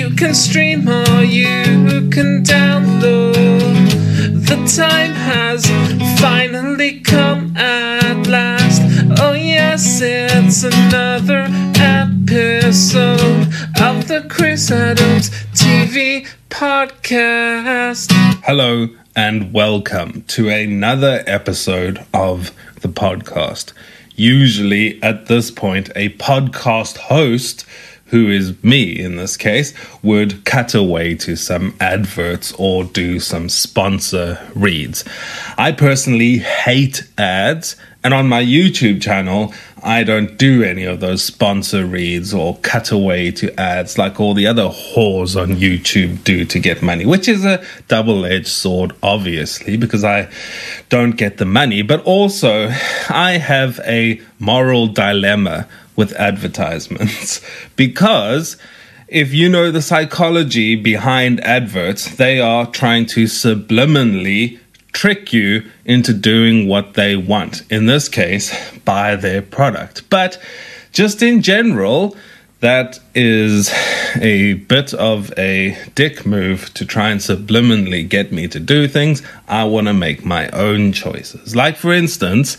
You can stream or you can download. The time has finally come at last. Oh, yes, it's another episode of the Chris Adams TV podcast. Hello and welcome to another episode of the podcast. Usually, at this point, a podcast host, who is me in this case, would cut away to some adverts or do some sponsor reads. I personally hate ads, and on my YouTube channel, I don't do any of those sponsor reads or cut away to ads like all the other whores on YouTube do to get money, which is a double edged sword, obviously, because I don't get the money. But also, I have a moral dilemma with advertisements because if you know the psychology behind adverts, they are trying to subliminally trick you into doing what they want. In this case, buy their product. But just in general, that is a bit of a dick move to try and subliminally get me to do things. I want to make my own choices. Like, for instance,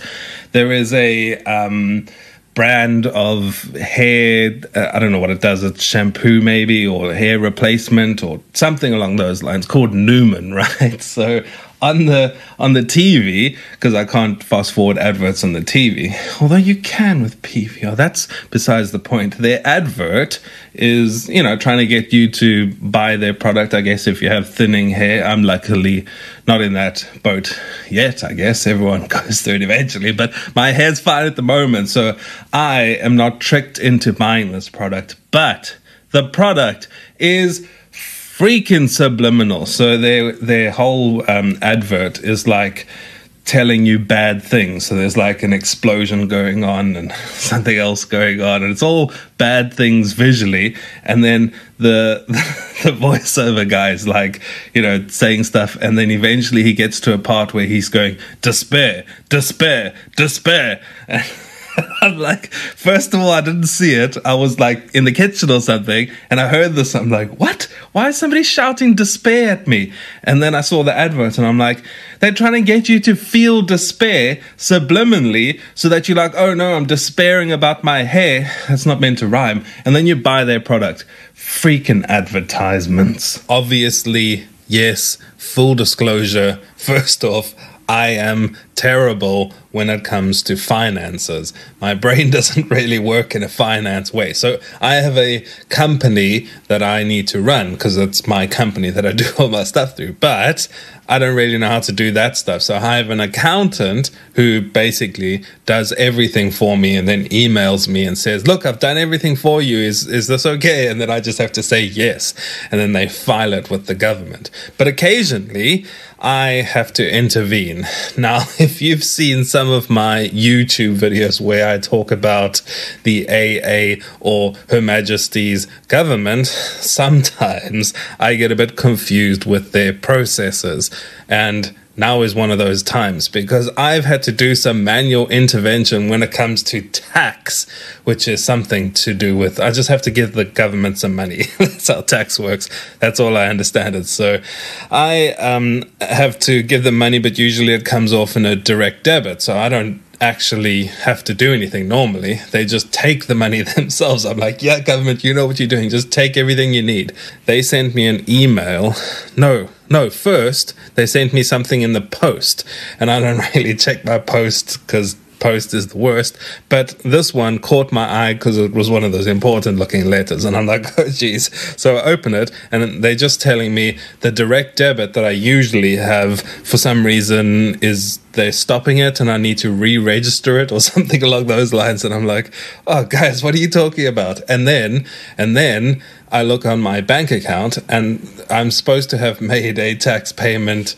there is a. Um, brand of hair uh, i don't know what it does it's shampoo maybe or hair replacement or something along those lines called Numan, right? So on the on the TV because I can't fast forward adverts on the TV. Although you can with PVR. That's besides the point. Their advert is you know trying to get you to buy their product. I guess if you have thinning hair, I'm luckily not in that boat yet. I guess everyone goes through it eventually, but my hair's fine at the moment, so I am not tricked into buying this product. But the product is freaking subliminal. So their their whole um, advert is like telling you bad things. So there's like an explosion going on and something else going on, and it's all bad things visually. And then the the voiceover guy is like, you know, saying stuff, and then eventually he gets to a part where he's going despair, despair, despair. And I'm like, first of all, I didn't see it. I was like in the kitchen or something, and I heard this. I'm like, what? Why is somebody shouting despair at me? And then I saw the advert, and I'm like, they're trying to get you to feel despair subliminally so that you're like, oh no, I'm despairing about my hair. That's not meant to rhyme. And then you buy their product. Freaking advertisements. Obviously, yes, full disclosure. First off, I am terrible when it comes to finances. My brain doesn't really work in a finance way. So I have a company that I need to run because it's my company that I do all my stuff through. But I don't really know how to do that stuff. So I have an accountant who basically does everything for me and then emails me and says, Look, I've done everything for you. Is, is this okay? And then I just have to say yes. And then they file it with the government. But occasionally, I have to intervene. Now, if you've seen some of my YouTube videos where I talk about the AA or Her Majesty's government, sometimes I get a bit confused with their processes. And now is one of those times because I've had to do some manual intervention when it comes to tax, which is something to do with I just have to give the government some money. That's how tax works. That's all I understand it. So I um, have to give them money, but usually it comes off in a direct debit. So I don't actually have to do anything normally. They just take the money themselves. I'm like, yeah, government, you know what you're doing. Just take everything you need. They sent me an email. No, no, first, they sent me something in the post. And I don't really check my post because post is the worst. But this one caught my eye because it was one of those important looking letters. And I'm like, oh, geez. So I open it and they're just telling me the direct debit that I usually have for some reason is they're stopping it and I need to re register it or something along those lines. And I'm like, oh, guys, what are you talking about? And then, and then, I look on my bank account and I'm supposed to have made a tax payment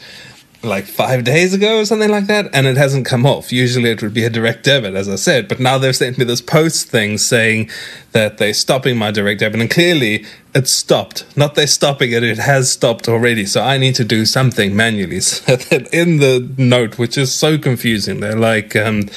like five days ago or something like that, and it hasn't come off. Usually it would be a direct debit, as I said, but now they've sent me this post thing saying that they're stopping my direct debit. And clearly it's stopped. Not they're stopping it, it has stopped already. So I need to do something manually. So in the note, which is so confusing, they're like, um,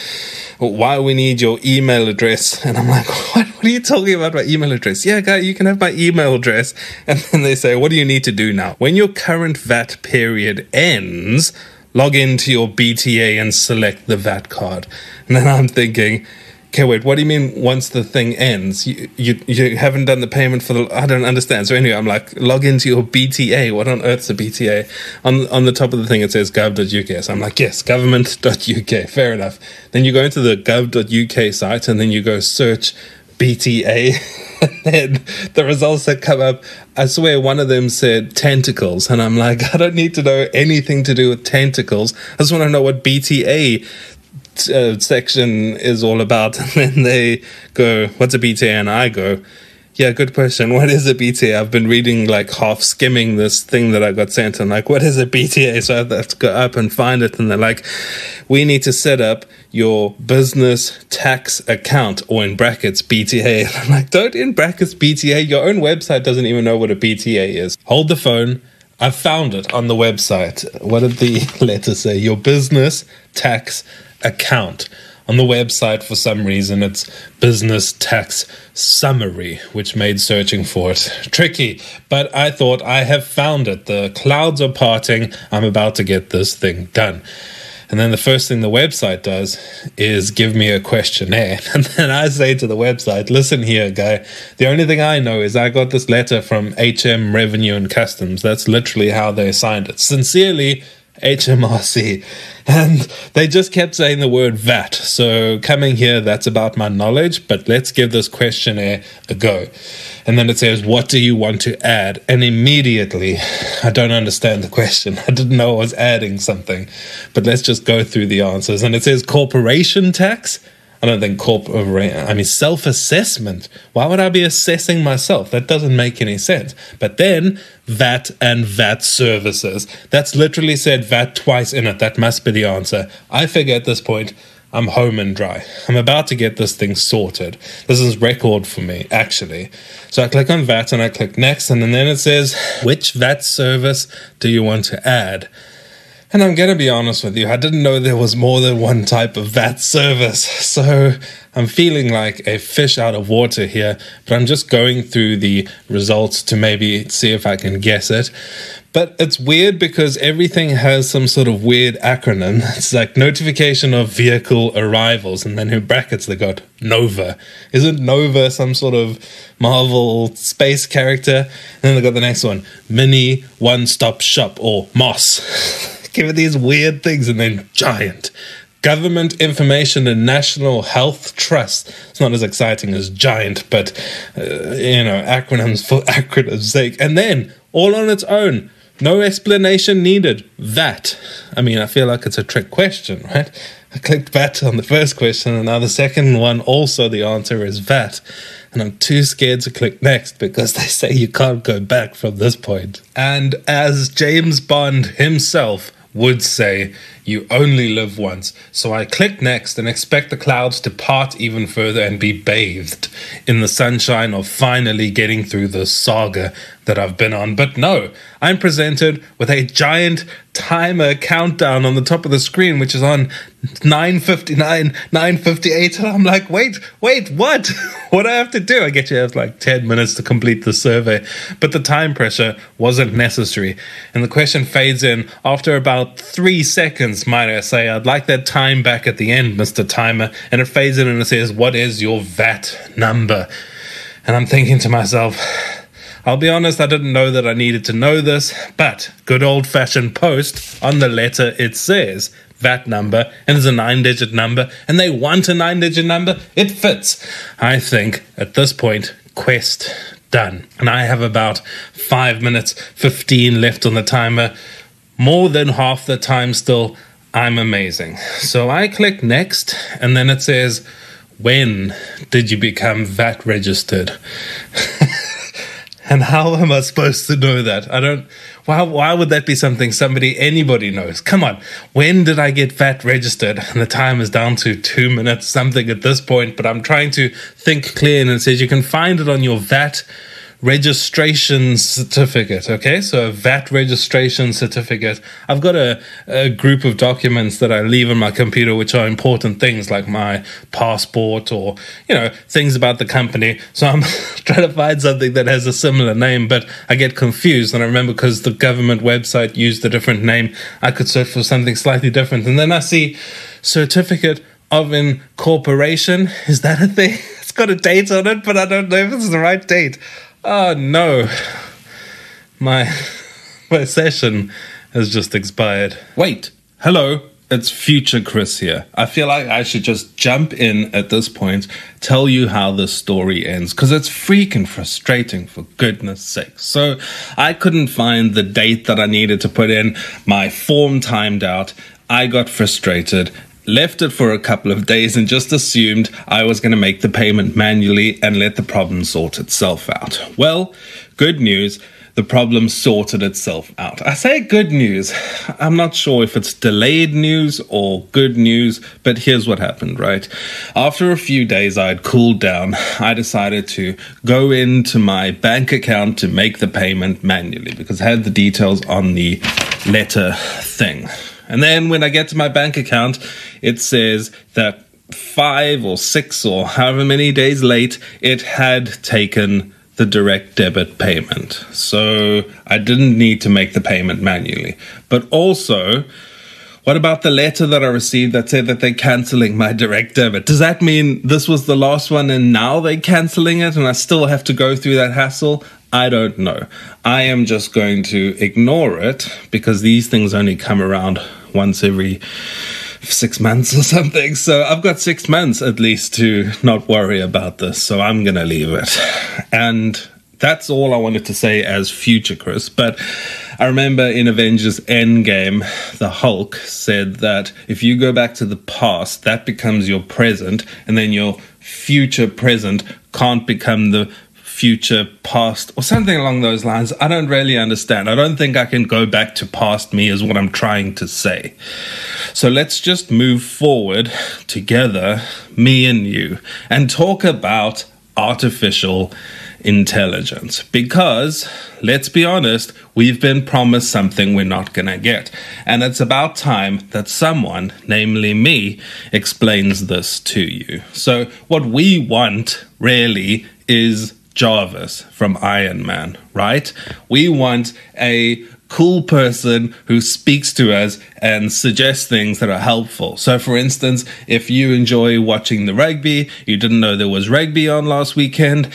why we need your email address. And I'm like, what, what are you talking about my email address? Yeah, guy, you can have my email address. And then they say, what do you need to do now? When your current VAT period ends, log into your BTA and select the VAT card. And then I'm thinking, okay, wait, what do you mean once the thing ends? You, you, you haven't done the payment for the. I don't understand. So anyway, I'm like, log into your BTA. What on earth's a BTA? On, on the top of the thing, it says gov.uk. So I'm like, yes, government.uk. Fair enough. Then you go into the gov.uk site and then you go search BTA. and then the results that come up, I swear one of them said tentacles. And I'm like, I don't need to know anything to do with tentacles. I just want to know what BTA uh, section is all about. And then they go, What's a BTA? And I go, Yeah, good question. What is a BTA? I've been reading, like, half skimming this thing that I got sent. And, like, what is a BTA? So I have to go up and find it. And they're like, We need to set up your business tax account, or in brackets, BTA. And I'm like, Don't in brackets BTA. Your own website doesn't even know what a BTA is. Hold the phone. I found it on the website. What did the letter say? Your business tax account. On the website, for some reason, it's business tax summary, which made searching for it tricky. But I thought I have found it. The clouds are parting. I'm about to get this thing done. And then the first thing the website does is give me a questionnaire. And then I say to the website, listen here, guy, the only thing I know is I got this letter from HM Revenue and Customs. That's literally how they signed it. Sincerely, HMRC. And they just kept saying the word VAT. So coming here, that's about my knowledge, but let's give this questionnaire a go. And then it says, What do you want to add? And immediately, I don't understand the question. I didn't know I was adding something. But let's just go through the answers. And it says corporation tax. I don't think corporate, I mean, self assessment. Why would I be assessing myself? That doesn't make any sense. But then VAT and VAT services. That's literally said VAT twice in it. That must be the answer. I figure at this point, I'm home and dry. I'm about to get this thing sorted. This is record for me, actually. So I click on VAT and I click next, and then it says, which VAT service do you want to add? And I'm going to be honest with you, I didn't know there was more than one type of VAT service. So I'm feeling like a fish out of water here, but I'm just going through the results to maybe see if I can guess it. But it's weird because everything has some sort of weird acronym. It's like notification of vehicle arrivals, and then in brackets they got Nova. Isn't Nova some sort of Marvel space character? And then they got the next one Mini One Stop Shop or Moss. give it these weird things, and then giant. Government Information and National Health Trust. It's not as exciting as giant, but uh, you know, acronyms for acronyms' sake. And then, all on its own, no explanation needed. That. I mean, I feel like it's a trick question, right? I clicked VAT on the first question, and now the second one, also the answer is VAT. And I'm too scared to click next because they say you can't go back from this point. And as James Bond himself would say, You only live once. So I click next and expect the clouds to part even further and be bathed in the sunshine of finally getting through the saga that I've been on. But no, I'm presented with a giant timer countdown on the top of the screen, which is on 9.59, 9.58. And I'm like, wait, wait, what? what do I have to do? I get you have like 10 minutes to complete the survey. But the time pressure wasn't necessary. And the question fades in after about three seconds, might I say. I'd like that time back at the end, Mr. Timer. And it fades in and it says, what is your VAT number? And I'm thinking to myself, I'll be honest, I didn't know that I needed to know this, but good old fashioned post on the letter it says VAT number and it's a nine digit number and they want a nine digit number. It fits. I think at this point, quest done. And I have about five minutes, 15 left on the timer. More than half the time still. I'm amazing. So I click next and then it says, When did you become VAT registered? And how am I supposed to know that? I don't. Why, why would that be something somebody, anybody knows? Come on. When did I get VAT registered? And the time is down to two minutes something at this point, but I'm trying to think clear and it says you can find it on your VAT registration certificate. Okay, so a VAT registration certificate. I've got a, a group of documents that I leave on my computer, which are important things like my passport or, you know, things about the company. So I'm trying to find something that has a similar name, but I get confused. And I remember because the government website used a different name, I could search for something slightly different. And then I see certificate of incorporation. Is that a thing? It's got a date on it, but I don't know if it's the right date. Oh no, my my session has just expired. Wait, hello, it's future Chris here. I feel like I should just jump in at this point, tell you how this story ends, because it's freaking frustrating for goodness sake. So I couldn't find the date that I needed to put in, my form timed out. I got frustrated left it for a couple of days and just assumed I was going to make the payment manually and let the problem sort itself out. Well, good news. The problem sorted itself out. I say good news. I'm not sure if it's delayed news or good news, but here's what happened, right? After a few days I had cooled down, I decided to go into my bank account to make the payment manually because I had the details on the letter thing. And then when I get to my bank account, it says that five or six or however many days late, it had taken the direct debit payment. So I didn't need to make the payment manually. But also, what about the letter that I received that said that they're canceling my direct debit? Does that mean this was the last one and now they're canceling it and I still have to go through that hassle? I don't know. I am just going to ignore it because these things only come around once every six months or something. So I've got six months at least to not worry about this. So I'm going to leave it. And that's all I wanted to say as future Chris. But I remember in Avengers Endgame, the Hulk said that if you go back to the past, that becomes your present, and then your future present can't become the future past or something along those lines. I don't really understand. I don't think I can go back to past me, is what I'm trying to say. So let's just move forward together, me and you, and talk about artificial intelligence. Because, let's be honest, we've been promised something we're not going to get. And it's about time that someone, namely me, explains this to you. So, what we want really is Jarvis from Iron Man, right? We want a cool person who speaks to us and suggests things that are helpful. So, for instance, if you enjoy watching the rugby, you didn't know there was rugby on last weekend,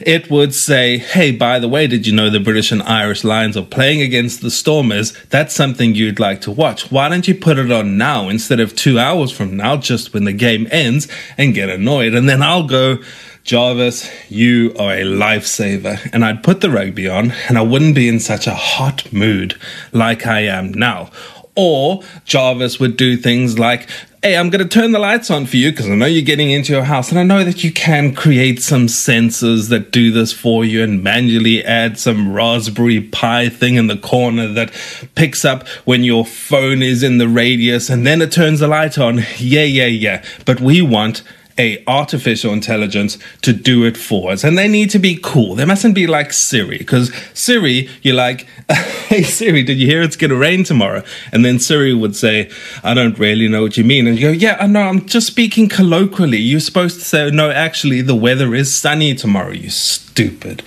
it would say, Hey, by the way, did you know the British and Irish Lions are playing against the Stormers? That's something you'd like to watch. Why don't you put it on now instead of two hours from now, just when the game ends, and get annoyed? And then I'll go, Jarvis, you are a lifesaver. And I'd put the rugby on and I wouldn't be in such a hot mood like I am now. Or Jarvis would do things like, Hey, I'm going to turn the lights on for you because I know you're getting into your house and I know that you can create some sensors that do this for you and manually add some Raspberry Pi thing in the corner that picks up when your phone is in the radius and then it turns the light on. Yeah, yeah, yeah. But we want a artificial intelligence to do it for us. And they need to be cool. They mustn't be like siri because siri you're like hey siri did you hear it's to rain tomorrow? And then siri would say i don't really know what you mean. And you go yeah i know. I'm just speaking colloquially. You're supposed to say no actually the weather is sunny tomorrow you stupid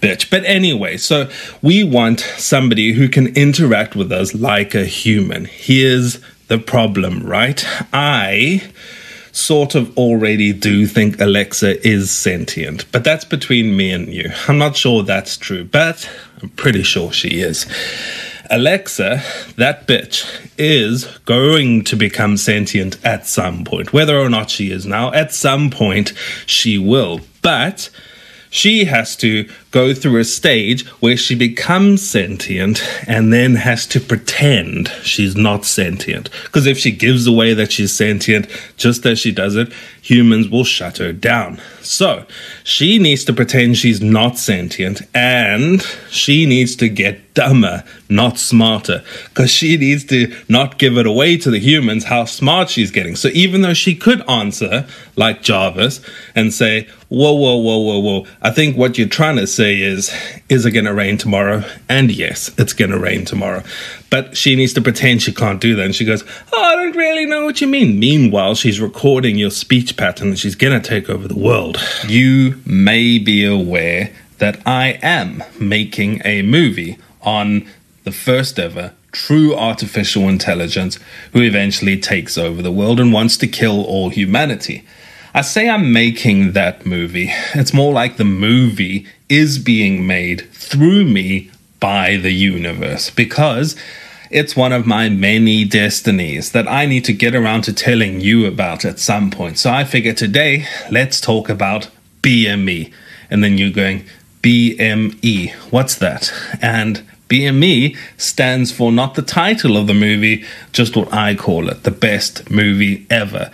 bitch. But anyway so we want somebody who can interact with us like a human. Here's the problem right? I sort of already do think Alexa is sentient, but that's between me and you. I'm not sure that's true, but I'm pretty sure she is. Alexa, that bitch, is going to become sentient at some point. Whether or not she is now, at some point she will. But she has to go through a stage where she becomes sentient and then has to pretend she's not sentient. Because if she gives away that she's sentient just as she does it, humans will shut her down. So she needs to pretend she's not sentient and she needs to get dumber, not smarter, because she needs to not give it away to the humans how smart she's getting. So even though she could answer like Jarvis and say, Whoa, whoa, whoa, whoa, whoa, I think what you're trying to say is, Is it going to rain tomorrow? And yes, it's going to rain tomorrow. But she needs to pretend she can't do that. And she goes, Oh, I don't really know what you mean. Meanwhile, she's recording your speech pattern and she's going to take over the world. You may be aware that I am making a movie on the first ever true artificial intelligence who eventually takes over the world and wants to kill all humanity. I say I'm making that movie. It's more like the movie is being made through me by the universe because it's one of my many destinies that I need to get around to telling you about at some point. So I figure today, let's talk about BME. And then you're going, BME, what's that? And BME stands for not the title of the movie, just what I call it, the best movie ever.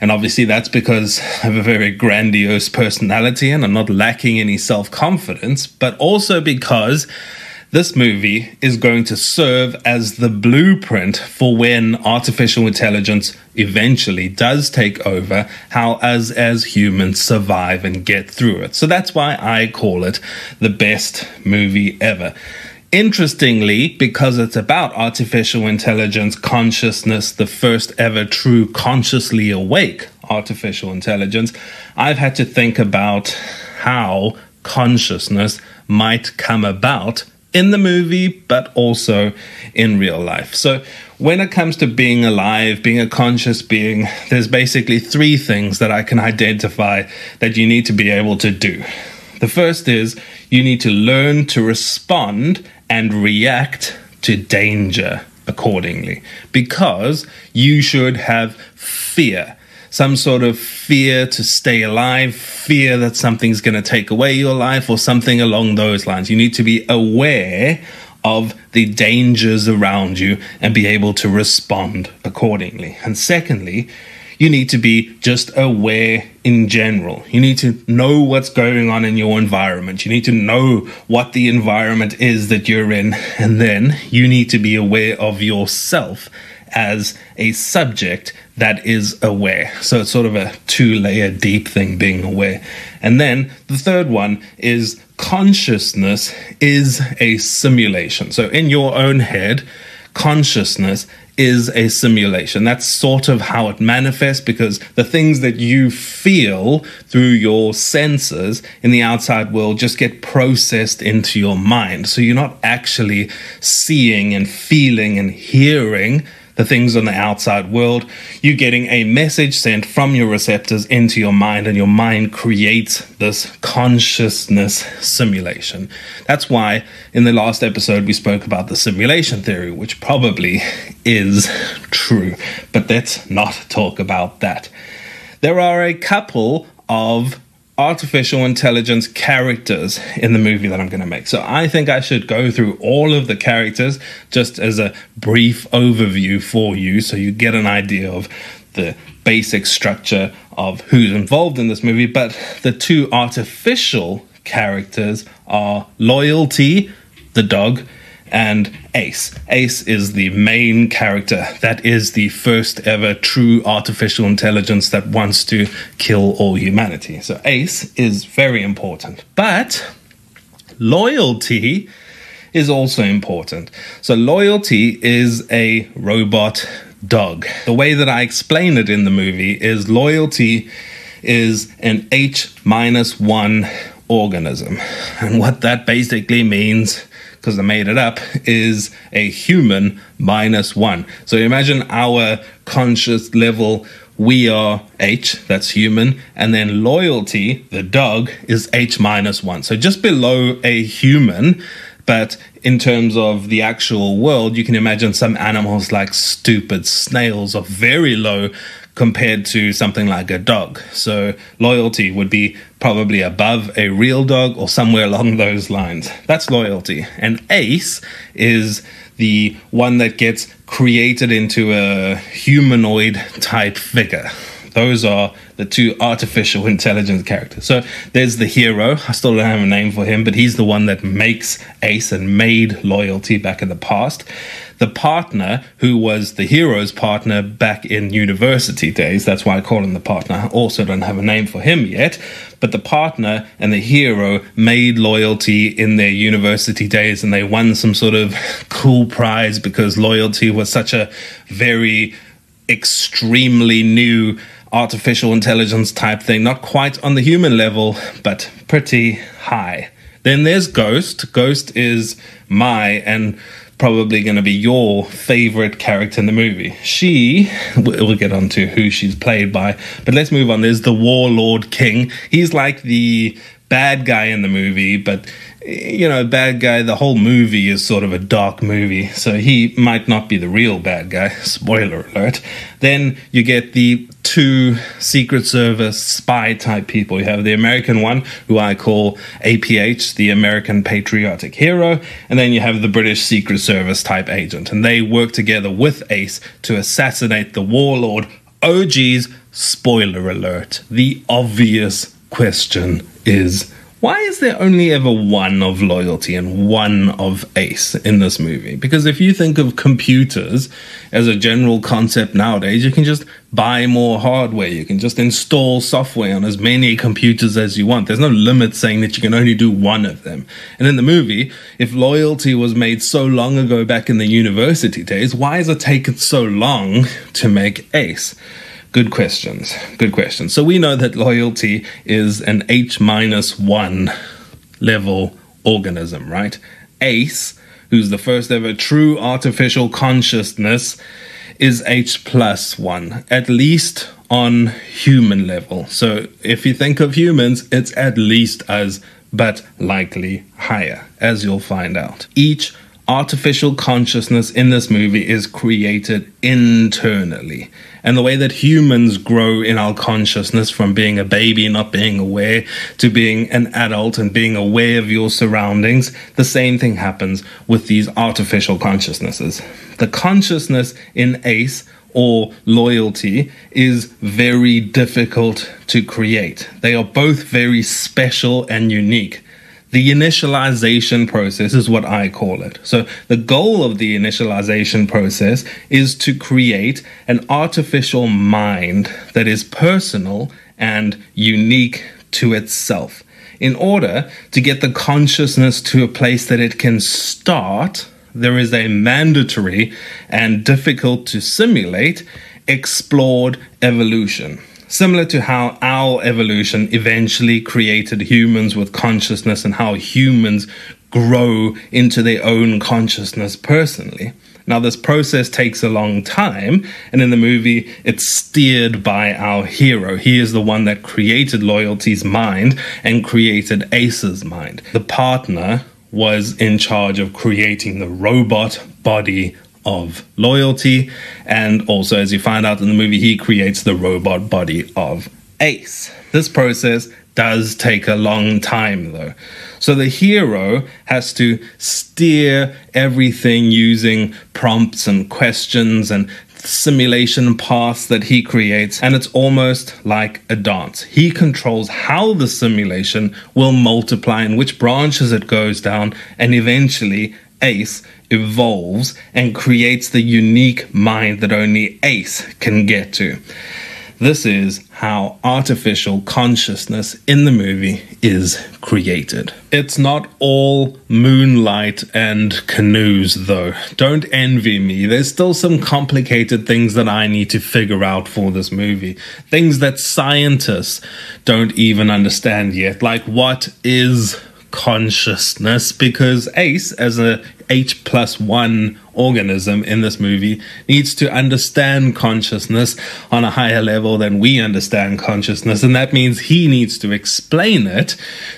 And obviously, that's because I have a very grandiose personality and I'm not lacking any self confidence, but also because this movie is going to serve as the blueprint for when artificial intelligence eventually does take over, how as as humans survive and get through it. So that's why I call it the best movie ever. Interestingly, because it's about artificial intelligence, consciousness, the first ever true consciously awake artificial intelligence, I've had to think about how consciousness might come about in the movie, but also in real life. So, when it comes to being alive, being a conscious being, there's basically three things that I can identify that you need to be able to do. The first is you need to learn to respond and react to danger accordingly because you should have fear some sort of fear to stay alive, fear that something's going to take away your life, or something along those lines. You need to be aware of the dangers around you and be able to respond accordingly. And secondly, you need to be just aware in general. You need to know what's going on in your environment. You need to know what the environment is that you're in. And then you need to be aware of yourself as a subject that is aware. So it's sort of a two layer deep thing being aware. And then the third one is consciousness is a simulation. So in your own head, consciousness is a simulation. That's sort of how it manifests because the things that you feel through your senses in the outside world just get processed into your mind. So you're not actually seeing and feeling and hearing the things on the outside world. You're getting a message sent from your receptors into your mind, and your mind creates this consciousness simulation. That's why in the last episode we spoke about the simulation theory, which probably is true, but let's not talk about that. There are a couple of artificial intelligence characters in the movie that I'm going to make. So I think I should go through all of the characters just as a brief overview for you so you get an idea of the basic structure of who's involved in this movie. But the two artificial characters are Loyalty, the dog, and Ace. Ace is the main character. That is the first ever true artificial intelligence that wants to kill all humanity. So Ace is very important. But loyalty is also important. So loyalty is a robot dog. The way that I explain it in the movie is loyalty is an H minus one organism. And what that basically means because I made it up, is a human minus one. So imagine our conscious level, we are H, that's human, and then loyalty, the dog, is H minus one. So just below a human, But in terms of the actual world, you can imagine some animals like stupid snails are very low compared to something like a dog. So loyalty would be probably above a real dog or somewhere along those lines. That's loyalty. And ace is the one that gets created into a humanoid type figure. Those are the two artificial intelligence characters. So there's the hero. I still don't have a name for him, but he's the one that makes Ace and made loyalty back in the past. The partner, who was the hero's partner back in university days, that's why I call him the partner. I also don't have a name for him yet, but the partner and the hero made loyalty in their university days and they won some sort of cool prize because loyalty was such a very extremely new artificial intelligence type thing, not quite on the human level, but pretty high. Then there's Ghost. Ghost is my and probably going to be your favorite character in the movie. She, we'll get on to who she's played by, but let's move on. There's the Warlord King. He's like the bad guy in the movie, but you know, bad guy, the whole movie is sort of a dark movie, so he might not be the real bad guy. Spoiler alert. Then you get the two Secret Service spy type people. You have the American one, who I call APH, the American Patriotic Hero, and then you have the British Secret Service type agent. And they work together with Ace to assassinate the warlord. Oh, OG's spoiler alert. The obvious question is why is there only ever one of loyalty and one of ace in this movie? Because if you think of computers as a general concept nowadays, you can just buy more hardware. You can just install software on as many computers as you want. There's no limit saying that you can only do one of them. And in the movie, if loyalty was made so long ago back in the university days, why has it taken so long to make ace? Good questions. Good questions. So we know that loyalty is an H minus one level organism, right? Ace, who's the first ever true artificial consciousness, is H plus one, at least on human level. So if you think of humans, it's at least as, but likely higher, as you'll find out. Each artificial consciousness in this movie is created internally. And the way that humans grow in our consciousness from being a baby, not being aware, to being an adult and being aware of your surroundings, the same thing happens with these artificial consciousnesses. The consciousness in ACE or loyalty is very difficult to create. They are both very special and unique. The initialization process is what I call it. So, the goal of the initialization process is to create an artificial mind that is personal and unique to itself. In order to get the consciousness to a place that it can start, there is a mandatory and difficult to simulate explored evolution. Similar to how our evolution eventually created humans with consciousness and how humans grow into their own consciousness personally. Now, this process takes a long time, and in the movie, it's steered by our hero. He is the one that created Loyalty's mind and created Ace's mind. The partner was in charge of creating the robot body of loyalty. And also, as you find out in the movie, he creates the robot body of Ace. This process does take a long time, though. So the hero has to steer everything using prompts and questions and simulation paths that he creates, and it's almost like a dance. He controls how the simulation will multiply and which branches it goes down, and eventually Ace evolves and creates the unique mind that only Ace can get to. This is how artificial consciousness in the movie is created. It's not all moonlight and canoes, though. Don't envy me. There's still some complicated things that I need to figure out for this movie. Things that scientists don't even understand yet. Like, what is consciousness because Ace, as a H plus one organism in this movie needs to understand consciousness on a higher level than we understand consciousness. And that means he needs to explain it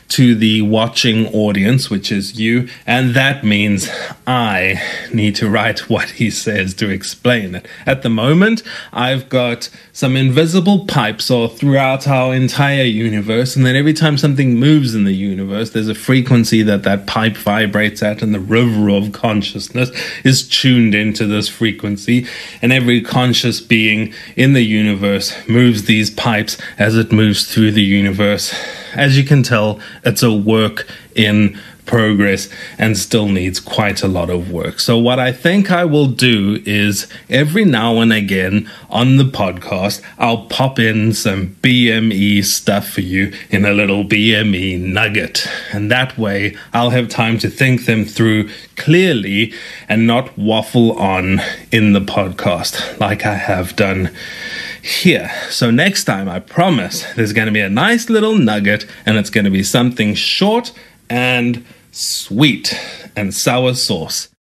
to the watching audience, which is you. And that means I need to write what he says to explain it. At the moment, I've got some invisible pipes all throughout our entire universe. And then every time something moves in the universe, there's a frequency that that pipe vibrates at, and the river of consciousness is tuned into this frequency, and every conscious being in the universe moves these pipes as it moves through the universe. As you can tell, it's a work in progress and still needs quite a lot of work. So, what I think I will do is every now and again on the podcast, I'll pop in some BME stuff for you in a little BME nugget. And that way, I'll have time to think them through clearly and not waffle on in the podcast like I have done here. So next time, I promise there's going to be a nice little nugget and it's going to be something short and sweet and sour sauce.